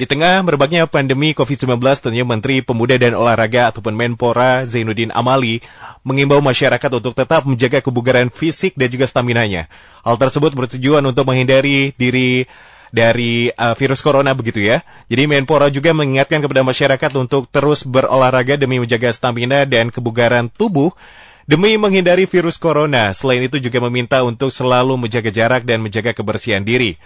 Di tengah merebaknya pandemi COVID-19, tentunya Menteri Pemuda dan Olahraga ataupun Menpora Zainuddin Amali mengimbau masyarakat untuk tetap menjaga kebugaran fisik dan juga stamina-nya. Hal tersebut bertujuan untuk menghindari diri dari uh, virus corona begitu ya. Jadi Menpora juga mengingatkan kepada masyarakat untuk terus berolahraga demi menjaga stamina dan kebugaran tubuh demi menghindari virus corona. Selain itu juga meminta untuk selalu menjaga jarak dan menjaga kebersihan diri.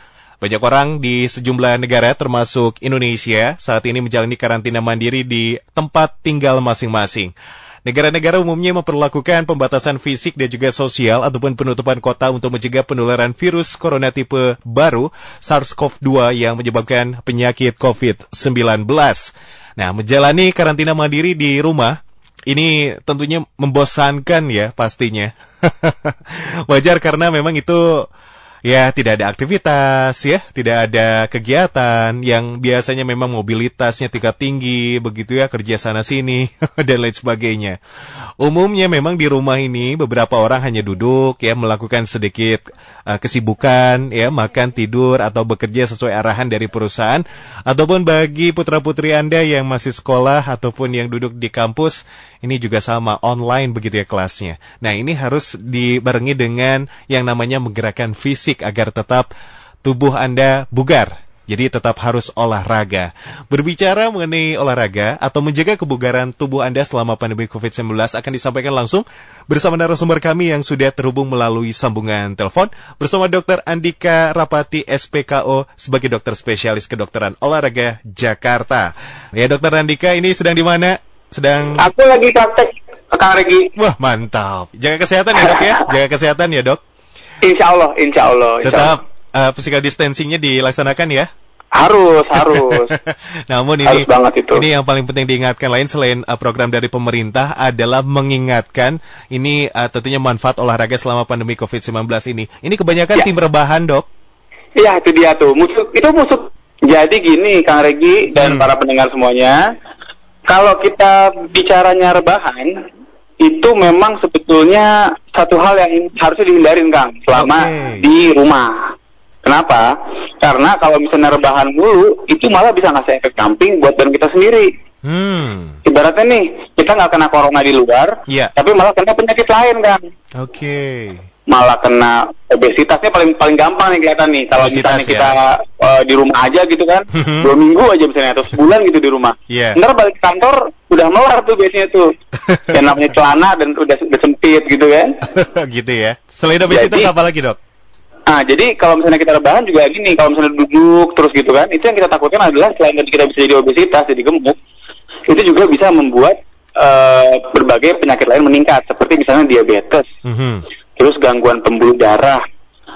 Banyak orang di sejumlah negara termasuk Indonesia saat ini menjalani karantina mandiri di tempat tinggal masing-masing. Negara-negara umumnya memperlakukan pembatasan fisik dan juga sosial ataupun penutupan kota untuk mencegah penularan virus corona tipe baru SARS-CoV-2 yang menyebabkan penyakit COVID-19. Nah, menjalani karantina mandiri di rumah ini tentunya membosankan ya pastinya. Wajar karena memang itu ya tidak ada aktivitas ya, tidak ada kegiatan yang biasanya memang mobilitasnya tingkat tinggi begitu ya kerja sana sini dan lain sebagainya. Umumnya memang di rumah ini beberapa orang hanya duduk ya melakukan sedikit uh, kesibukan ya makan tidur atau bekerja sesuai arahan dari perusahaan ataupun bagi putra-putri Anda yang masih sekolah ataupun yang duduk di kampus ini juga sama online begitu ya kelasnya. Nah, ini harus dibarengi dengan yang namanya menggerakkan fisik agar tetap tubuh Anda bugar. Jadi tetap harus olahraga. Berbicara mengenai olahraga atau menjaga kebugaran tubuh Anda selama pandemi COVID-19 akan disampaikan langsung bersama narasumber kami yang sudah terhubung melalui sambungan telepon bersama Dr. Andika Rapati SPKO sebagai dokter spesialis kedokteran olahraga Jakarta. Ya Dokter Andika ini sedang di mana? Sedang Aku lagi praktek Kang Regi. Wah, mantap. Jaga kesehatan ya, Dok ya. Jaga kesehatan ya, Dok. Insya Allah, insya Allah. Insya Tetap uh, physical distancingnya dilaksanakan ya. Harus, harus. Namun Harus ini banget itu. ini yang paling penting diingatkan lain selain uh, program dari pemerintah adalah mengingatkan ini uh, tentunya manfaat olahraga selama pandemi COVID-19 ini. Ini kebanyakan Ya. tim rebahan, Dok. Iya, itu dia tuh. Musuh itu musuh. Jadi gini, Kang Regi dan Hmm. para pendengar semuanya, kalau kita bicaranya rebahan, itu memang sebetulnya satu hal yang harusnya dihindarin, Kang, selama Oke. di rumah. Kenapa? Karena kalau misalnya rebahan mulu, itu malah bisa ngasih efek samping buat badan kita sendiri. Hmm. Ibaratnya nih, kita nggak kena corona di luar, Iya. tapi malah kena penyakit lain, Kang. Oke. Malah kena obesitasnya paling paling gampang nih kelihatan nih kalau Obesitas, misalnya ya. kita eh, di rumah aja gitu kan Mhm. dua minggu aja misalnya atau sebulan gitu di rumah Iya. ntar balik kantor udah melar tuh biasanya tuh yang namanya celana dan udah, udah sempit gitu kan gitu ya. Selain obesitas Jadi- apa lagi, Dok? ah jadi kalau misalnya kita rebahan juga gini kalau misalnya duduk terus gitu kan itu yang kita takutkan adalah selain kita bisa jadi obesitas jadi gemuk itu juga bisa membuat eh, berbagai penyakit lain meningkat seperti misalnya diabetes Mhm. Terus gangguan pembuluh darah.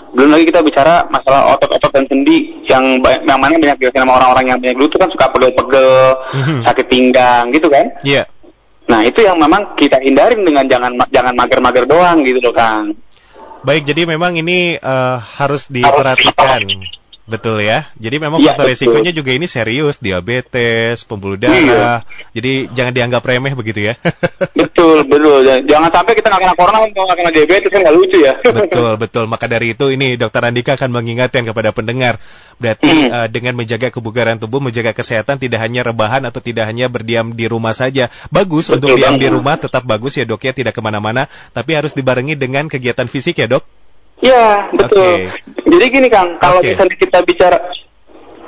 Belum lagi kita bicara masalah otot-otot dan sendi yang yang mana banyak dirasain sama orang-orang yang banyak dulu tuh kan suka pegel-pegel, Mhm. sakit pinggang gitu kan. Iya. Nah, itu yang memang kita hindarin dengan jangan jangan mager-mager doang gitu loh, Kang. Baik, jadi memang ini eh, harus diperhatikan. Betul ya. Jadi memang Iya, faktor betul. resikonya juga ini serius, diabetes, pembuluh Iya. darah. Jadi jangan dianggap remeh begitu ya. Betul, betul. Jangan sampai kita nggak kena corona nggak kena diabetes kan nggak lucu ya. betul, betul. Maka dari itu ini Dokter Andika akan mengingatkan kepada pendengar. Berarti eh, dengan menjaga kebugaran tubuh, menjaga kesehatan tidak hanya rebahan atau tidak hanya berdiam di rumah saja. Bagus Betul untuk diam di banget. rumah, tetap bagus ya dok ya, tidak ke mana-mana. Tapi harus dibarengi dengan kegiatan fisik ya dok. Iya, betul. Oke. Jadi gini, Kang, kalau Oke. misalnya kita bicara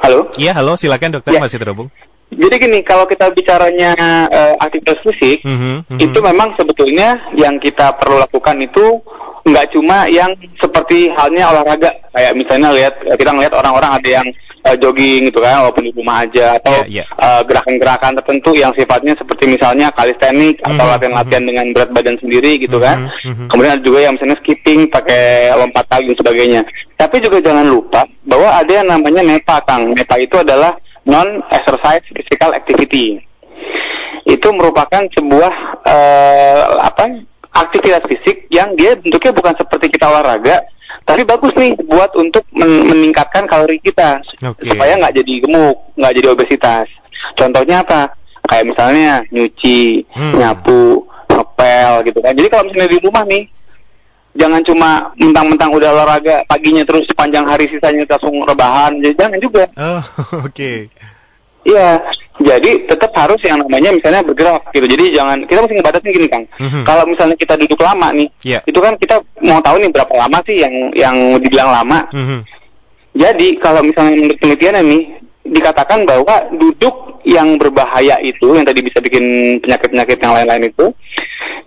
Halo? Iya, halo, silakan dokter Ya. masih terhubung. Jadi gini, kalau kita bicaranya eh, aktivitas fisik, Mhm, mhm. itu memang sebetulnya yang kita perlu lakukan itu nggak cuma yang seperti halnya olahraga, kayak misalnya lihat kita ngelihat orang-orang ada yang eh, jogging gitu kan, walaupun di rumah aja, atau Iya, iya. eh, gerakan-gerakan tertentu yang sifatnya seperti misalnya kalistenik atau Mhm, latihan-latihan dengan berat badan sendiri gitu kan. Mhm, mhm. Kemudian ada juga yang misalnya skipping pakai lompat tali dan sebagainya. Tapi juga jangan lupa bahwa ada yang namanya NEPA, Kang. NEPA itu adalah non exercise physical activity. Itu merupakan sebuah eh, apa? aktivitas fisik yang dia bentuknya bukan seperti kita olahraga, tapi bagus nih buat untuk men- meningkatkan kalori kita Oke. supaya nggak jadi gemuk, nggak jadi obesitas. Contohnya apa? Kayak misalnya nyuci, Hmm. nyapu, ngepel gitu kan. Jadi kalau misalnya di rumah nih, jangan cuma mentang-mentang udah olahraga paginya terus sepanjang hari sisanya langsung rebahan. Jadi jangan juga. Oh, oke. Iya, jadi tetap harus yang namanya misalnya bergerak gitu. Jadi jangan kita mesti ngebatasin gini Kang. Mhm. Kalau misalnya kita duduk lama nih, Iya. itu kan kita mau tahu nih berapa lama sih yang yang dibilang lama. Mhm. Jadi kalau misalnya menurut penelitian nih dikatakan bahwa duduk yang berbahaya itu yang tadi bisa bikin penyakit-penyakit yang lain-lain itu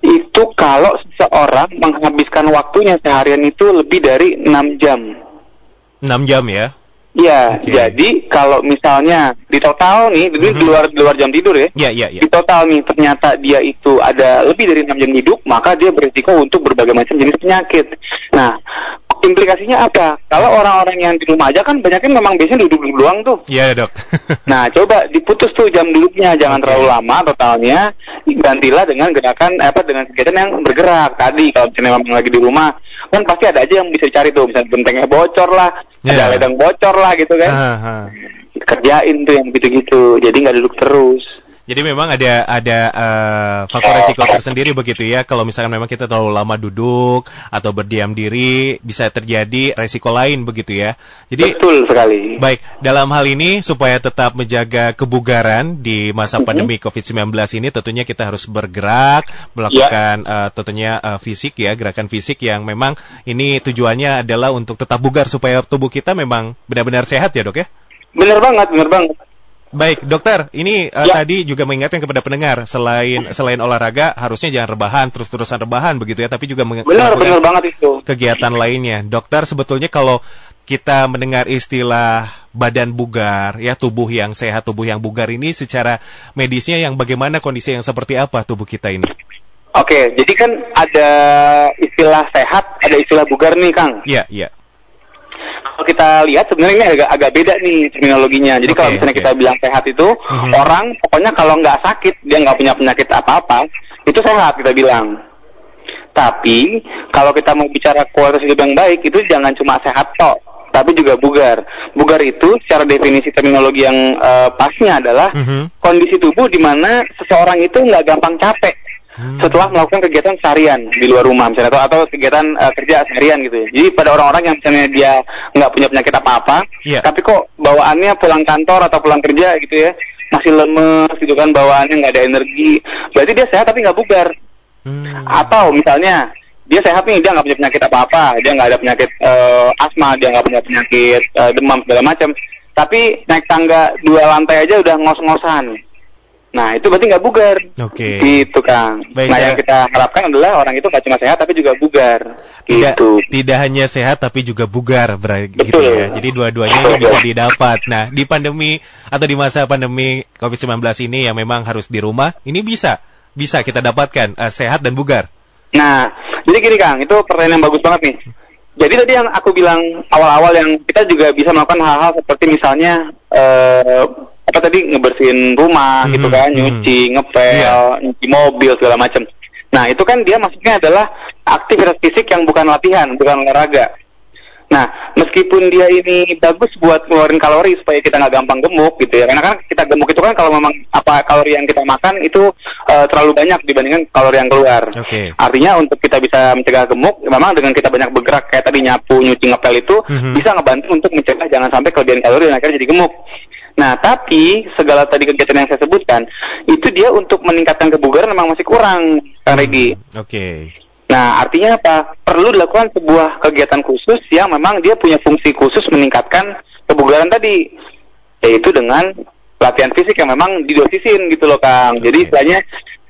itu kalau seseorang menghabiskan waktunya seharian itu lebih dari 6 jam. 6 jam ya. Ya, Oke. jadi kalau misalnya di total nih, di luar di luar jam tidur ya. Ya, ya, ya. Di total nih ternyata dia itu ada lebih dari 6 jam hidup, maka dia berisiko untuk berbagai macam jenis penyakit. Nah, implikasinya apa? Kalau orang-orang yang di rumah aja kan banyaknya memang biasanya duduk-duduk doang tuh. Iya, Dok. Nah, coba diputus tuh jam duduknya, jangan Oke. terlalu lama totalnya. Gantilah dengan gerakan apa dengan kegiatan yang bergerak tadi. Kalau misalnya memang lagi di rumah, kan pasti ada aja yang bisa dicari tuh, misalnya gentengnya bocor lah, Ya. ada ledang bocor lah gitu kan. Aha. Kerjain tuh yang gitu-gitu. Jadi nggak duduk terus. Jadi memang ada ada eh, faktor resiko tersendiri begitu ya. Kalau misalkan memang kita terlalu lama duduk atau berdiam diri, bisa terjadi resiko lain begitu ya. Jadi Betul sekali. Baik, dalam hal ini supaya tetap menjaga kebugaran di masa pandemi COVID-19 ini tentunya kita harus bergerak, melakukan eh, tentunya eh, fisik ya, gerakan fisik yang memang ini tujuannya adalah untuk tetap bugar supaya tubuh kita memang benar-benar sehat ya, Dok ya. Bener banget, bener banget. Baik, dokter, ini Ya. tadi juga mengingatkan kepada pendengar selain selain olahraga harusnya jangan rebahan terus-terusan rebahan begitu ya, tapi juga melakukan bener banget itu. kegiatan lainnya. Dokter, sebetulnya kalau kita mendengar istilah badan bugar, ya tubuh yang sehat, tubuh yang bugar ini secara medisnya yang bagaimana kondisi yang seperti apa tubuh kita ini? Oke, jadi kan ada istilah sehat, ada istilah bugar nih, Kang. Iya, iya. Kalau kita lihat sebenarnya ini agak agak beda nih terminologinya. Jadi Oke, kalau misalnya oke. kita bilang sehat itu Mhm. orang pokoknya kalau nggak sakit dia nggak punya penyakit apa-apa itu sehat kita bilang. Tapi kalau kita mau bicara kualitas hidup yang baik itu jangan cuma sehat tok, tapi juga bugar. Bugar itu secara definisi terminologi yang eh, pasnya adalah Mhm. kondisi tubuh di mana seseorang itu nggak gampang capek Hmm. setelah melakukan kegiatan seharian di luar rumah misalnya atau, atau kegiatan eh, kerja seharian gitu ya. Jadi pada orang-orang yang misalnya dia nggak punya penyakit apa-apa, Iya. tapi kok bawaannya pulang kantor atau pulang kerja gitu ya masih lemes gitu kan bawaannya nggak ada energi, berarti dia sehat tapi nggak bugar. Hmm. Atau misalnya dia sehat nih dia nggak punya penyakit apa-apa, dia nggak ada penyakit eh, asma, dia nggak punya penyakit eh, demam segala macam, tapi naik tangga dua lantai aja udah ngos-ngosan. Nah itu berarti nggak bugar. Oke. Gitu Kang. Baik, nah saya- yang kita harapkan adalah orang itu nggak cuma sehat tapi juga bugar. Tidak, Gitu. tidak hanya sehat tapi juga bugar berarti gitu ya. Jadi dua-duanya ini bisa didapat. Nah, di pandemi atau di masa pandemi COVID-19 ini yang memang harus di rumah, ini bisa bisa kita dapatkan eh, sehat dan bugar. Nah, jadi gini Kang, itu pertanyaan yang bagus banget nih. Jadi tadi yang aku bilang awal-awal yang kita juga bisa melakukan hal-hal seperti misalnya eh apa tadi ngebersihin rumah gitu Mhm, kan, mhm. nyuci, ngepel, Iya. nyuci mobil segala macam. Nah, itu kan dia maksudnya adalah aktivitas fisik yang bukan latihan, bukan olahraga. Nah, meskipun dia ini bagus buat ngeluarin kalori supaya kita nggak gampang gemuk gitu ya. Karena kan kita gemuk itu kan kalau memang apa kalori yang kita makan itu eh, terlalu banyak dibandingkan kalori yang keluar. Oke. Artinya untuk kita bisa mencegah gemuk, memang dengan kita banyak bergerak kayak tadi nyapu, nyuci, ngepel itu Mhm. bisa ngebantu untuk mencegah jangan sampai kelebihan kalori dan akhirnya jadi gemuk. Nah, tapi segala tadi kegiatan yang saya sebutkan itu dia untuk meningkatkan kebugaran memang masih kurang, Kang Regi. Oke. Nah, artinya apa? Perlu dilakukan sebuah kegiatan khusus yang memang dia punya fungsi khusus meningkatkan kebugaran tadi, yaitu dengan latihan fisik yang memang didosisin gitu loh, Kang. Jadi Oke. istilahnya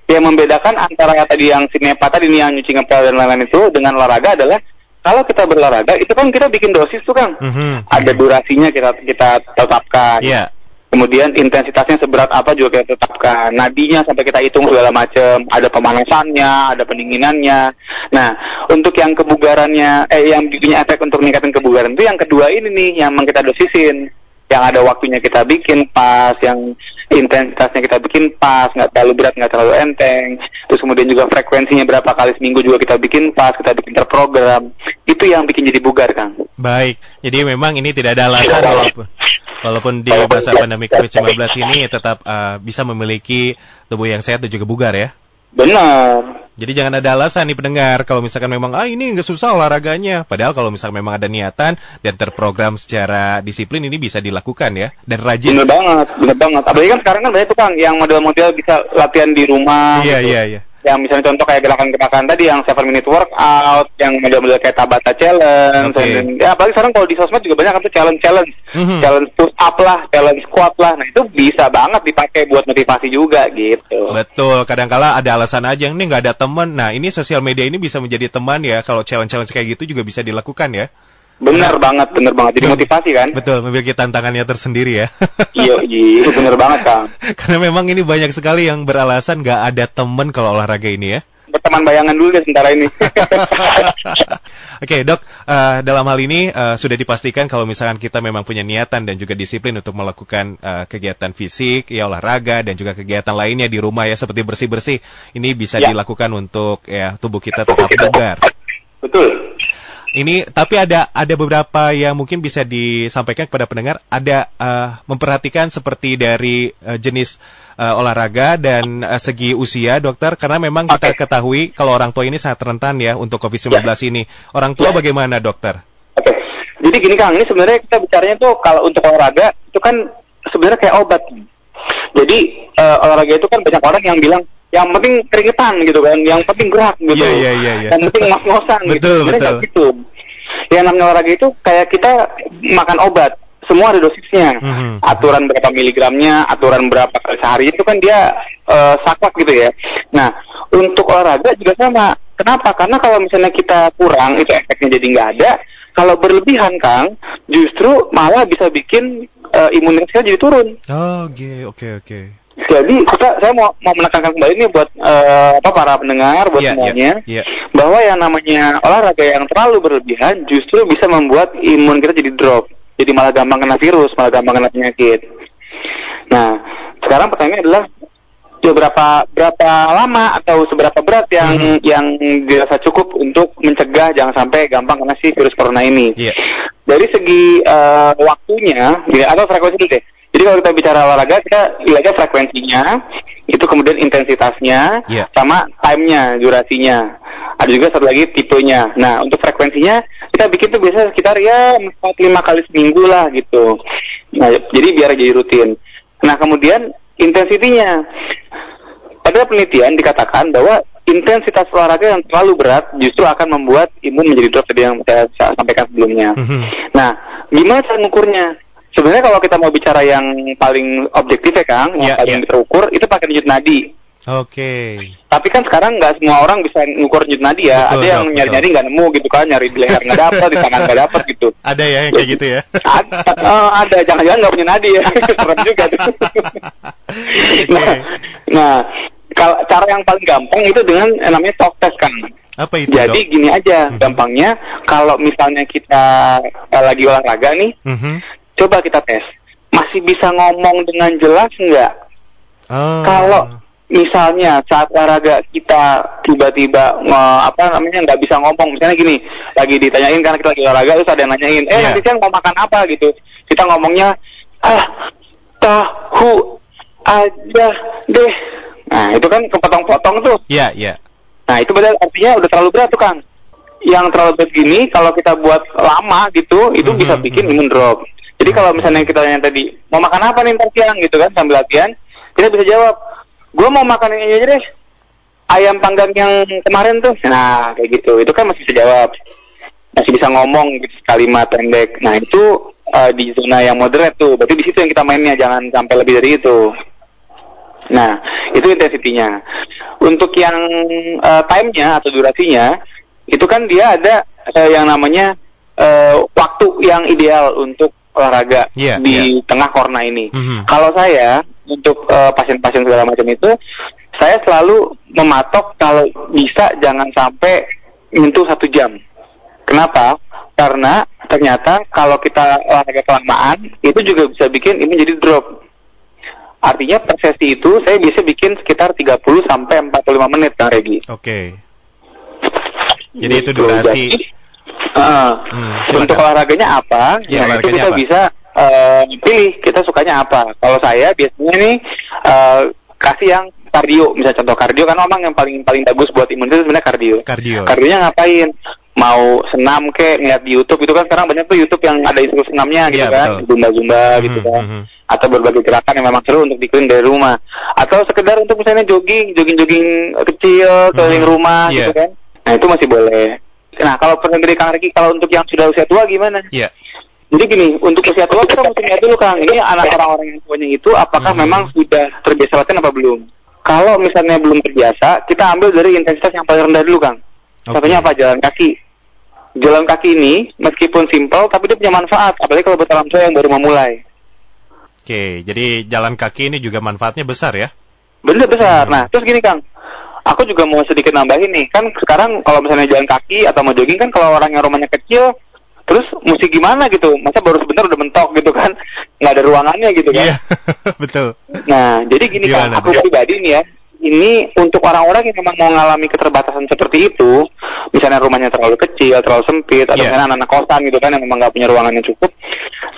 yang membedakan antara tadi yang sinepa tadi nih yang nyuci ngepel dan lain-lain itu dengan olahraga adalah kalau kita berolahraga itu kan kita bikin dosis tuh, Kang. Mhm. Ada durasinya kita kita tetapkan. Iya. Kemudian intensitasnya seberat apa juga kita tetapkan. Nadinya sampai kita hitung segala macam. Ada pemanasannya, ada pendinginannya. Nah, untuk yang kebugarannya, eh yang punya efek untuk meningkatkan kebugaran itu yang kedua ini nih yang kita dosisin. Yang ada waktunya kita bikin pas, yang intensitasnya kita bikin pas, nggak terlalu berat, nggak terlalu enteng. Terus kemudian juga frekuensinya berapa kali seminggu juga kita bikin pas, kita bikin terprogram. Itu yang bikin jadi bugar, Kang. Baik. Jadi memang ini tidak ada alasan walaupun walaupun di masa pandemi COVID-19 ini tetap eh, bisa memiliki tubuh yang sehat dan juga bugar ya. Benar. Jadi jangan ada alasan nih pendengar kalau misalkan memang ah ini nggak susah olahraganya. Padahal kalau misalkan memang ada niatan dan terprogram secara disiplin ini bisa dilakukan ya dan rajin. Bener banget, bener banget. Apalagi kan sekarang kan banyak tuh Kang yang model-model bisa latihan di rumah. Iya gitu. iya iya. Yang misalnya contoh kayak gerakan-gerakan tadi yang 7 minute workout, yang model-model kayak Tabata challenge. Oke. dan- ya apalagi sekarang kalau di sosmed juga banyak kan tuh challenge-challenge. Mhm. Challenge push up lah, challenge squat lah. Nah, itu bisa banget dipakai buat motivasi juga gitu. Betul, kadangkala ada alasan aja ini nggak ada teman. Nah, ini sosial media ini bisa menjadi teman ya. Kalau challenge-challenge kayak gitu juga bisa dilakukan ya. Bener banget, bener banget. Jadi motivasi kan? Betul, memiliki tantangannya tersendiri ya. Iya, iya, bener banget Kang. Karena memang ini banyak sekali yang beralasan nggak ada teman kalau olahraga ini ya. Berteman bayangan dulu deh sementara ini. Oke dok, eh, dalam hal ini eh, sudah dipastikan kalau misalkan kita memang punya niatan dan juga disiplin untuk melakukan eh, kegiatan fisik, ya olahraga dan juga kegiatan lainnya di rumah ya seperti bersih-bersih, ini bisa Ya. dilakukan untuk ya tubuh kita tetap bugar. Betul. Ini tapi ada ada beberapa yang mungkin bisa disampaikan kepada pendengar. Ada eh, memperhatikan seperti dari eh, jenis eh, olahraga dan eh, segi usia, dokter. Karena memang kita Oke. ketahui kalau orang tua ini sangat rentan ya untuk COVID-19 ini. Orang tua Ya. bagaimana, dokter? Oke. Jadi gini Kang, ini sebenarnya kita bicaranya tuh kalau untuk olahraga itu kan sebenarnya kayak obat. Jadi eh, olahraga itu kan banyak orang yang bilang yang penting keringetan gitu kan, yang penting gerak gitu. Iya, iya, iya, iya. Yang penting ngos-ngosan gitu. Betul, gitu. Yang namanya olahraga itu kayak kita makan obat. Semua ada dosisnya. Mhm. Aturan berapa miligramnya, aturan berapa kali sehari itu kan dia saklek gitu ya. Nah, untuk olahraga juga sama. Kenapa? Karena kalau misalnya kita kurang, itu efeknya jadi nggak ada. Kalau berlebihan, Kang, justru malah bisa bikin eh, imunitas kita jadi turun. Oh, oke, oke, oke. Jadi kita, saya mau mau menekankan kembali nih buat eh, apa para pendengar, buat Iya, semuanya, iya, iya. bahwa yang namanya olahraga yang terlalu berlebihan justru bisa membuat imun kita jadi drop, jadi malah gampang kena virus, malah gampang kena penyakit. Nah, sekarang pertanyaannya adalah ya berapa berapa lama atau seberapa berat yang Mhm. yang dirasa cukup untuk mencegah jangan sampai gampang kena si virus corona ini. Iya. Dari segi eh, waktunya, ya, atau frekuensi deh. Jadi kalau kita bicara olahraga, kita lihatnya frekuensinya, itu kemudian intensitasnya, Iya. sama time-nya, durasinya. Ada juga satu lagi tipenya. Nah, untuk frekuensinya, kita bikin tuh biasanya sekitar ya 4-5 kali seminggu lah gitu. Nah, jadi biar jadi rutin. Nah, kemudian intensitinya. Pada penelitian dikatakan bahwa intensitas olahraga yang terlalu berat justru akan membuat imun menjadi drop tadi yang saya sa- sampaikan sebelumnya. Mhm. Nah, gimana cara ngukurnya? Sebenarnya kalau kita mau bicara yang paling objektif ya Kang, yang Iya, paling iya. terukur itu pakai denyut nadi. Oke. Tapi kan sekarang nggak semua orang bisa ngukur denyut nadi ya. Betul, Ada yang betul. nyari-nyari nggak nemu gitu kan, nyari di leher nggak dapat, di tangan nggak dapat gitu. Ada ya yang kayak gitu ya. Ada, eh, ada jangan-jangan nggak punya nadi ya, serem juga tuh. nah, nah, kalau cara yang paling gampang itu dengan namanya talk test kan. Apa itu, Jadi dok? gini aja, Mhm. gampangnya kalau misalnya kita eh, lagi olahraga nih, Mhm. Coba kita tes. Masih bisa ngomong dengan jelas nggak? Oh. Kalau misalnya saat olahraga kita tiba-tiba apa namanya nggak bisa ngomong, misalnya gini, lagi ditanyain karena kita lagi olahraga terus ada yang nanyain, eh Iya. nanti siang mau makan apa gitu, kita ngomongnya ah tahu aja deh. Nah itu kan kepotong-potong tuh. Iya, iya. Nah itu berarti artinya udah terlalu berat tuh Kang. Yang terlalu berat gini kalau kita buat lama gitu, itu Mhm, bisa bikin mhm. imun drop. Jadi kalau misalnya kita tanya tadi, mau makan apa nih ntar siang gitu kan sambil latihan, kita bisa jawab, gue mau makan ini aja deh, ayam panggang yang kemarin tuh. Nah kayak gitu, itu kan masih bisa jawab, masih bisa ngomong gitu kalimat pendek. Nah itu eh, di zona yang moderate tuh, berarti di situ yang kita mainnya, jangan sampai lebih dari itu. Nah, itu intensitinya. Untuk yang eh, time-nya atau durasinya, itu kan dia ada eh, yang namanya eh, waktu yang ideal untuk olahraga Iya, di tengah corona ini. Mhm. Kalau saya untuk eh, pasien-pasien segala macam itu, saya selalu mematok kalau bisa jangan sampai menyentuh satu jam. Kenapa? Karena ternyata kalau kita olahraga kelamaan, itu juga bisa bikin imun jadi drop. Artinya per sesi itu saya biasa bikin sekitar 30 sampai 45 menit Kang Regi. Oke. Jadi itu Gitu. durasi. Jadi, uh, Hmm, untuk silakan. olahraganya apa? Ya, Nah, itu kita apa? bisa uh, pilih kita sukanya apa. Kalau saya biasanya nih uh, kasih yang kardio, misalnya contoh kardio kan memang yang paling paling bagus buat imunitas sebenarnya kardio. Kardio. Kardionya ngapain? Mau senam kek ngeliat di YouTube itu kan sekarang banyak tuh YouTube yang ada instruksi senamnya gitu Iya, kan, zumba-zumba gitu Mhm, kan. mhm. Atau berbagai gerakan yang memang seru untuk diikutin dari rumah. Atau sekedar untuk misalnya jogging, jogging-jogging kecil keliling Mhm. rumah Iya. gitu kan. Nah, itu masih boleh. Nah, kalau dari Kang Riki, kalau untuk yang sudah usia tua gimana? Iya. Jadi gini, untuk usia tua kita mesti lihat dulu Kang, ini anak orang-orang yang tuanya itu apakah Hmm. memang sudah terbiasa latihan apa belum? Kalau misalnya belum terbiasa, kita ambil dari intensitas yang paling rendah dulu Kang. Oke. Contohnya apa? Jalan kaki. Jalan kaki ini meskipun simpel, tapi dia punya manfaat, apalagi kalau buat orang tua yang baru memulai. Oke, jadi jalan kaki ini juga manfaatnya besar ya? Bener besar. Hmm. Nah, terus gini Kang, aku juga mau sedikit nambahin nih, kan sekarang kalau misalnya jalan kaki atau mau jogging kan kalau orang yang rumahnya kecil, terus mesti gimana gitu? Masa baru sebentar udah mentok gitu kan? Nggak ada ruangannya gitu kan? Iya, betul. Nah, jadi gini kan, aku pribadi nih ya, ini untuk orang-orang yang memang mau mengalami keterbatasan seperti itu, misalnya rumahnya terlalu kecil, terlalu sempit, atau Iya. misalnya anak-anak kosan gitu kan yang memang nggak punya ruangan yang cukup,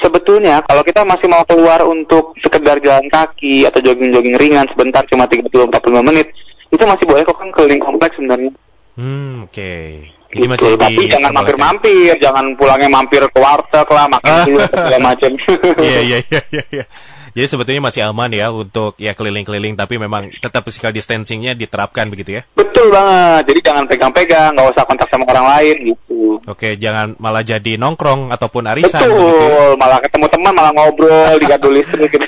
sebetulnya kalau kita masih mau keluar untuk sekedar jalan kaki atau jogging-jogging ringan sebentar cuma 30-45 menit, itu masih boleh kok kan keliling kompleks sebenarnya. Hmm, oke. Ini Gitu. masih Tapi jangan mampir-mampir, jangan pulangnya mampir ke warteg lah, makan Ah. dulu segala macam. Iya, iya, iya, iya, iya. Jadi sebetulnya masih aman ya untuk ya keliling-keliling tapi memang tetap physical distancingnya diterapkan begitu ya. Betul banget. Jadi jangan pegang-pegang, nggak usah kontak sama orang lain gitu. Oke, jangan malah jadi nongkrong ataupun arisan begitu ya. Betul, malah ketemu teman malah ngobrol di gardu listrik gitu.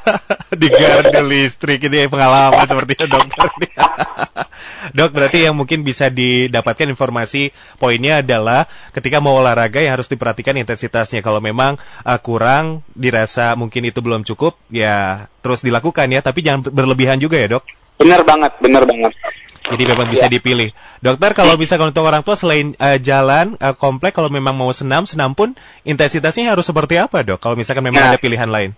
di gardu listrik ini pengalaman sepertinya dokter. Dok, berarti yang mungkin bisa didapatkan informasi poinnya adalah ketika mau olahraga yang harus diperhatikan intensitasnya. Kalau memang uh, kurang, dirasa mungkin itu belum cukup, ya terus dilakukan ya. Tapi jangan berlebihan juga ya dok. bener banget, bener banget. Jadi memang bisa dipilih. Dokter, kalau misalkan untuk orang tua selain uh, jalan uh, komplek, kalau memang mau senam, senam pun intensitasnya harus seperti apa dok? Kalau misalkan memang Nah. ada pilihan lain.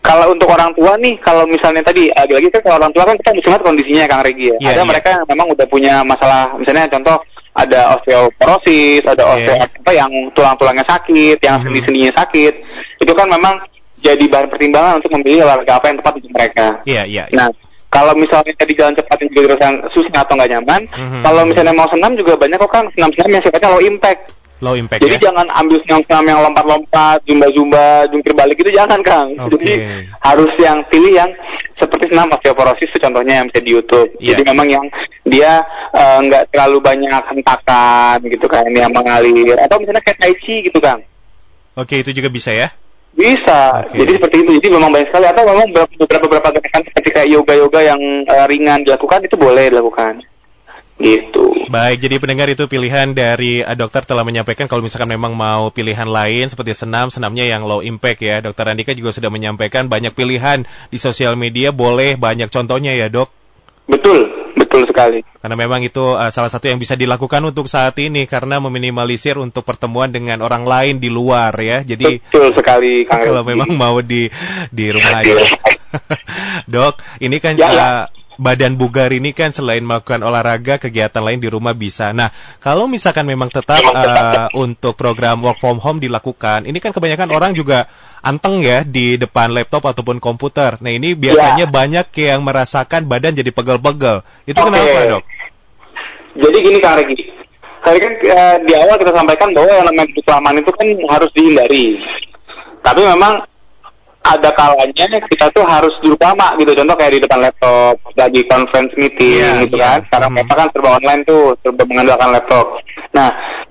Kalau untuk orang tua nih, kalau misalnya tadi lagi-lagi kan kalau orang tua kan kita mesti lihat kondisinya Kang Regi ya. Iya, ada iya. mereka yang memang udah punya masalah, misalnya contoh ada osteoporosis, ada Iya. osteo apa yang tulang-tulangnya sakit, yang Mhm. sendi-sendinya sakit. Itu kan memang jadi bahan pertimbangan untuk memilih olahraga apa yang tepat untuk mereka. Iya, iya. iya. Nah, kalau misalnya tadi jalan cepat yang juga dirasa susah atau nggak nyaman, Mhm. kalau misalnya mau senam juga banyak kok kan senam-senam yang sifatnya low impact. Low impact Jadi ya. jangan ambil senam-senam yang lompat-lompat, zumba-zumba, jungkir balik itu jangan Kang. Oke. Jadi harus yang pilih yang seperti senam osteoporosis itu contohnya yang bisa di YouTube. Iya. Jadi memang yang dia eh, nggak terlalu banyak hentakan gitu kan, yang mengalir. Atau misalnya kayak tai chi gitu Kang. Oke, itu juga bisa ya. Bisa. Oke. Jadi seperti itu. Jadi memang banyak sekali. Atau memang beberapa beberapa, gerakan seperti kayak yoga-yoga yang eh, ringan dilakukan itu boleh dilakukan. Gitu. Baik, jadi pendengar itu pilihan dari uh, dokter telah menyampaikan kalau misalkan memang mau pilihan lain seperti senam, senamnya yang low impact ya. Dokter Andika juga sudah menyampaikan banyak pilihan di sosial media, boleh banyak contohnya ya dok. Betul, betul sekali. Karena memang itu uh, salah satu yang bisa dilakukan untuk saat ini karena meminimalisir untuk pertemuan dengan orang lain di luar ya. Jadi Betul sekali Kang kalau memang mau di di rumah aja. Dok, ini kan Ya, ya. Uh, badan bugar ini kan selain melakukan olahraga, kegiatan lain di rumah bisa. Nah, kalau misalkan memang tetap uh, untuk program work from home dilakukan, ini kan kebanyakan orang juga anteng ya di depan laptop ataupun komputer. Nah, ini biasanya banyak yang merasakan badan jadi pegel-pegel. Itu Oke. kenapa, Dok? Jadi gini Kang Regi. Tadi kan eh, di awal kita sampaikan bahwa duduk kelamaan itu kan harus dihindari. Tapi memang ada kalanya kita tuh harus duduk lama gitu. Contoh kayak di depan laptop, lagi conference meeting Iya, gitu iya. kan. Sekarang Mhm. kita kan serba online tuh, serba mengandalkan laptop. Nah,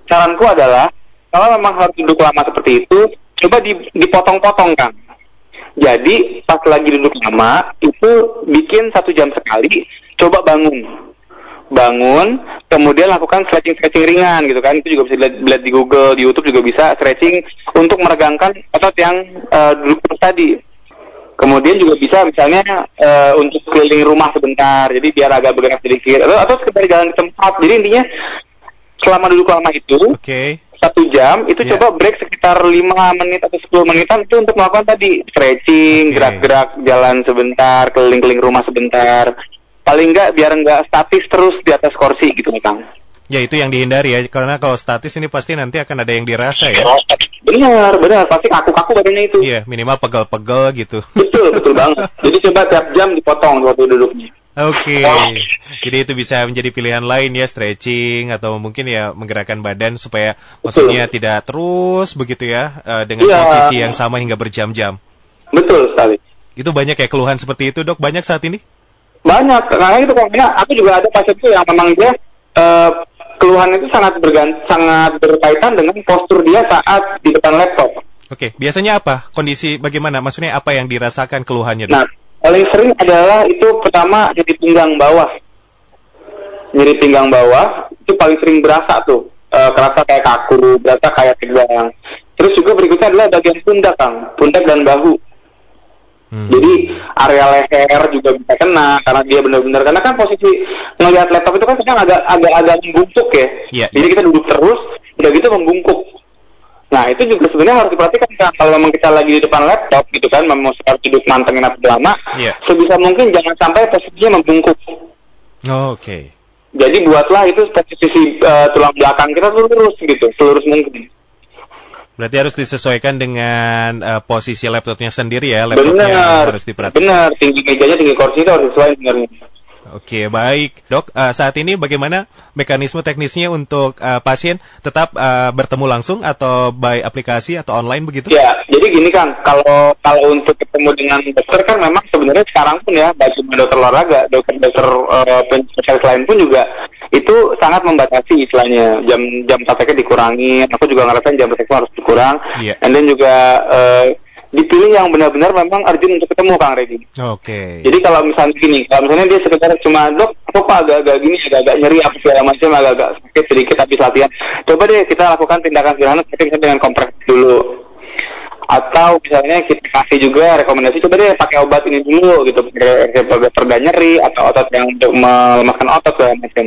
saranku adalah kalau memang harus duduk lama seperti itu, coba di- dipotong-potong Kang. Jadi pas lagi duduk lama itu bikin satu jam sekali, coba bangun bangun, kemudian lakukan stretching-stretching ringan gitu kan. Itu juga bisa dilihat, dilihat di Google, di YouTube juga bisa stretching untuk meregangkan otot yang duduk terus tadi. Kemudian juga bisa misalnya eh, untuk keliling rumah sebentar, jadi biar agak bergerak sedikit, atau, atau sekedar jalan di tempat. Jadi intinya selama duduk lama itu Oke. satu jam itu Iya. coba break sekitar 5 menit atau 10 menitan itu untuk melakukan tadi stretching, gerak-gerak jalan sebentar, keliling-keliling rumah sebentar. Paling enggak biar enggak statis terus di atas kursi gitu Kang. Ya itu yang dihindari ya, karena kalau statis ini pasti nanti akan ada yang dirasa ya. Benar, benar, pasti kaku-kaku badannya itu. Iya, minimal pegel-pegel gitu. Betul, betul banget. Jadi coba tiap jam dipotong waktu duduknya. Oke, jadi itu bisa menjadi pilihan lain ya stretching atau mungkin ya menggerakkan badan supaya maksudnya tidak terus begitu ya eh, dengan Iya. posisi yang sama hingga berjam-jam. Betul sekali. Itu banyak ya keluhan seperti itu dok, banyak saat ini? Banyak, karena itu karena aku juga ada pasienku yang memang dia eh, keluhan itu sangat bergan sangat berkaitan dengan postur dia saat di depan laptop. Oke, biasanya apa? Kondisi bagaimana? Maksudnya apa yang dirasakan keluhannya dok? Nah, paling sering adalah itu pertama nyeri pinggang bawah. Nyeri pinggang bawah itu paling sering berasa tuh. Eh, kerasa kayak kaku, berasa kayak tegang. Terus juga berikutnya adalah bagian pundak, Kang. Pundak dan bahu. Hmm. Jadi area leher juga bisa kena karena dia benar-benar karena kan posisi ngelihat laptop itu kan sekarang agak agak agak membungkuk ya. Iya, Jadi kita duduk terus, udah gitu membungkuk. Nah itu juga sebenarnya harus diperhatikan kan kalau memang kita lagi di depan laptop gitu kan, memang harus duduk mantengin atau lama, Iya. sebisa mungkin jangan sampai posisinya membungkuk. Oh, Oke. Jadi buatlah itu posisi eh, tulang belakang kita tuh lurus gitu, selurus mungkin. Berarti harus disesuaikan dengan eh, posisi laptopnya sendiri ya, laptopnya Benar, harus diperhatikan. benar. Tinggi mejanya, tinggi kursi itu harus sesuai sebenarnya. Oke, baik. Dok, eh, saat ini bagaimana mekanisme teknisnya untuk eh, pasien tetap eh, bertemu langsung atau by aplikasi atau online begitu? Ya, jadi gini kan, kalau kalau untuk ketemu dengan dokter kan memang sebenarnya sekarang pun ya, baik dokter olahraga, dokter-dokter uh, lain pun juga itu sangat membatasi istilahnya jam jam prakteknya dikurangi. Aku juga ngerasain jam prakteknya harus dikurang. Iya. And then juga eh, dipilih yang benar-benar memang urgent untuk ketemu Kang Redi. Oke. Jadi kalau misalnya gini, kalau misalnya dia sekedar cuma dok, aku kok agak-agak gini, agak-agak nyeri apa segala macam, agak-agak sakit sedikit habis latihan. Coba deh kita lakukan tindakan sederhana seperti misalnya dengan kompres dulu. Atau misalnya kita kasih juga rekomendasi coba deh pakai obat ini dulu gitu, obat pereda nyeri atau otot yang untuk melemahkan otot segala macam.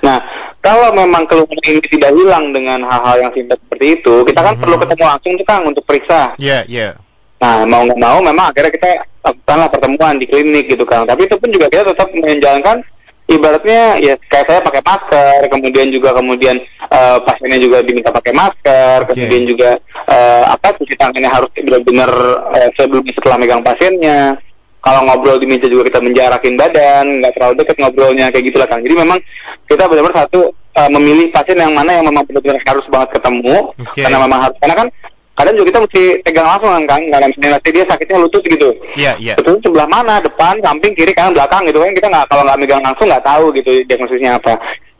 Nah, kalau memang keluhan ini tidak hilang dengan hal-hal yang simpel seperti itu, kita kan perlu ketemu langsung tuh Kang untuk periksa. Ya, ya. Nah, mau nggak mau memang akhirnya kita lakukanlah pertemuan di klinik gitu kan. Tapi itu pun juga kita tetap menjalankan ibaratnya ya kayak saya pakai masker, kemudian juga kemudian eh, pasiennya juga diminta pakai masker, kemudian juga eh, apa cuci tangannya harus benar-benar eh, sebelum setelah megang pasiennya. Kalau ngobrol di meja juga kita menjarakin badan, nggak terlalu dekat ngobrolnya kayak gitulah kan. Jadi memang kita benar-benar satu eh, memilih pasien yang mana yang memang benar-benar harus banget ketemu, Oke. karena memang harus karena kan kadang juga kita mesti pegang langsung kan kan? Nggak misalnya nanti dia sakitnya lutut gitu. Ya, ya. betul sebelah mana? Depan samping kiri kanan belakang gitu kan. Kita nggak kalau nggak megang langsung nggak tahu gitu diagnosisnya apa.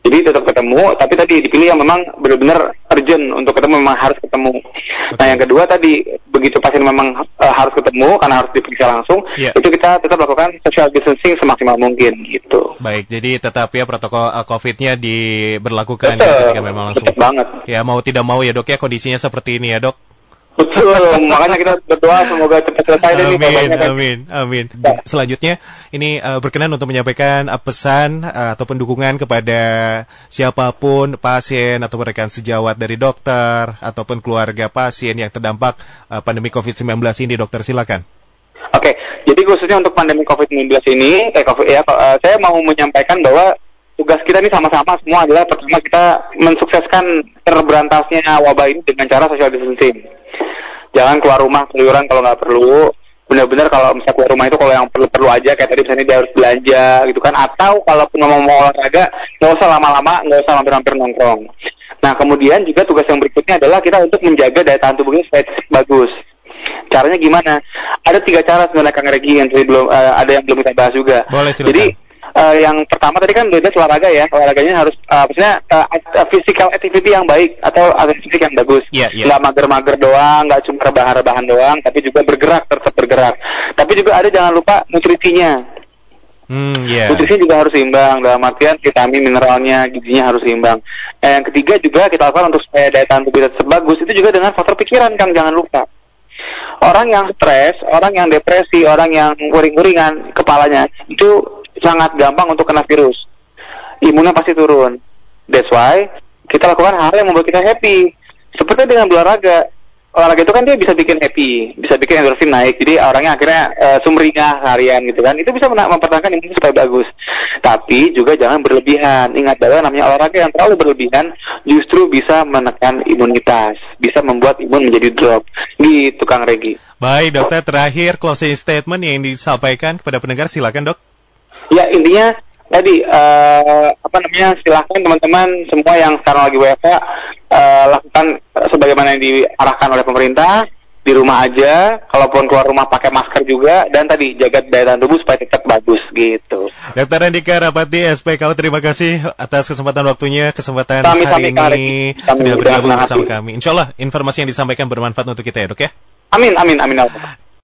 Jadi tetap ketemu tapi tadi dipilih yang memang benar-benar urgent untuk ketemu memang harus ketemu. Nah yang kedua tadi begitu pasien memang eh, harus ketemu karena harus diperiksa langsung Iya. itu kita tetap lakukan social distancing semaksimal mungkin gitu. Baik, jadi tetap ya protokol eh, COVID-nya diberlakukan betul. ya ketika memang langsung. betul banget. Ya mau tidak mau ya dok ya kondisinya seperti ini ya dok. Betul makanya kita berdoa semoga cepat selesai deh nih Amin, kan. amin, amin. Ya. Selanjutnya, ini eh, berkenan untuk menyampaikan eh, pesan eh, ataupun dukungan kepada siapa pun pasien atau rekan sejawat dari dokter ataupun keluarga pasien yang terdampak eh, pandemi COVID-19 ini, dokter silakan. Oke, jadi khususnya untuk pandemi COVID-19 ini, eh, COVID, ya, eh, saya mau menyampaikan bahwa tugas kita ini sama-sama semua adalah pertama kita mensukseskan terberantasnya wabah ini dengan cara social distancing. Jangan keluar rumah keluyuran kalau nggak perlu. Benar-benar kalau misalnya keluar rumah itu kalau yang perlu-perlu aja kayak tadi misalnya dia harus belanja gitu kan atau kalaupun mau mau olahraga nggak usah lama-lama nggak usah hampir-hampir nongkrong. Nah kemudian juga tugas yang berikutnya adalah kita untuk menjaga daya tahan tubuh kita supaya bagus. Caranya gimana? Ada tiga cara sebenarnya Kang Regi yang tadi belum eh, ada yang belum kita bahas juga. Boleh, silakan. Jadi eh, yang pertama tadi kan beda olahraga ya. Olahraganya harus eh, maksudnya act- physical activity yang baik atau aktivitas yang bagus. Iya. Nggak mager-mager doang, nggak cuma rebahan-rebahan doang, tapi juga bergerak tetap bergerak. Tapi juga ada jangan lupa nutrisinya. Hmm, ya. Nutrisinya juga harus seimbang dalam artian vitamin, mineralnya, gizinya harus seimbang. Eh, yang ketiga juga kita lakukan untuk supaya daya tahan tubuh kita bagus itu juga dengan faktor pikiran Kang jangan lupa. Orang yang stres, orang yang depresi, orang yang uring-uringan kepalanya itu sangat gampang untuk kena virus. Imunnya pasti turun. That's why kita lakukan hal yang membuat kita happy. Seperti dengan berolahraga. Olahraga itu kan dia bisa bikin happy, bisa bikin endorfin naik. Jadi orangnya akhirnya eh, sumringah harian gitu kan. Itu bisa mempertahankan imun supaya bagus. Tapi juga jangan berlebihan. Ingat bahwa namanya olahraga yang terlalu berlebihan justru bisa menekan imunitas, bisa membuat imun menjadi drop. Gitu Kang Regi. Baik, dokter terakhir closing statement yang disampaikan kepada pendengar silakan, Dok. Ya intinya tadi uh, apa namanya silahkan teman-teman semua yang sekarang lagi WFH uh, lakukan sebagaimana yang diarahkan oleh pemerintah di rumah aja, kalaupun keluar rumah pakai masker juga, dan tadi jaga daya tahan tubuh supaya tetap bagus gitu. Dokter Andika Rapati, SPKU, terima kasih atas kesempatan waktunya, kesempatan sami, hari sami, ini sudah bergabung bersama kami. Insya Allah informasi yang disampaikan bermanfaat untuk kita ya dok ya. Amin, amin, amin.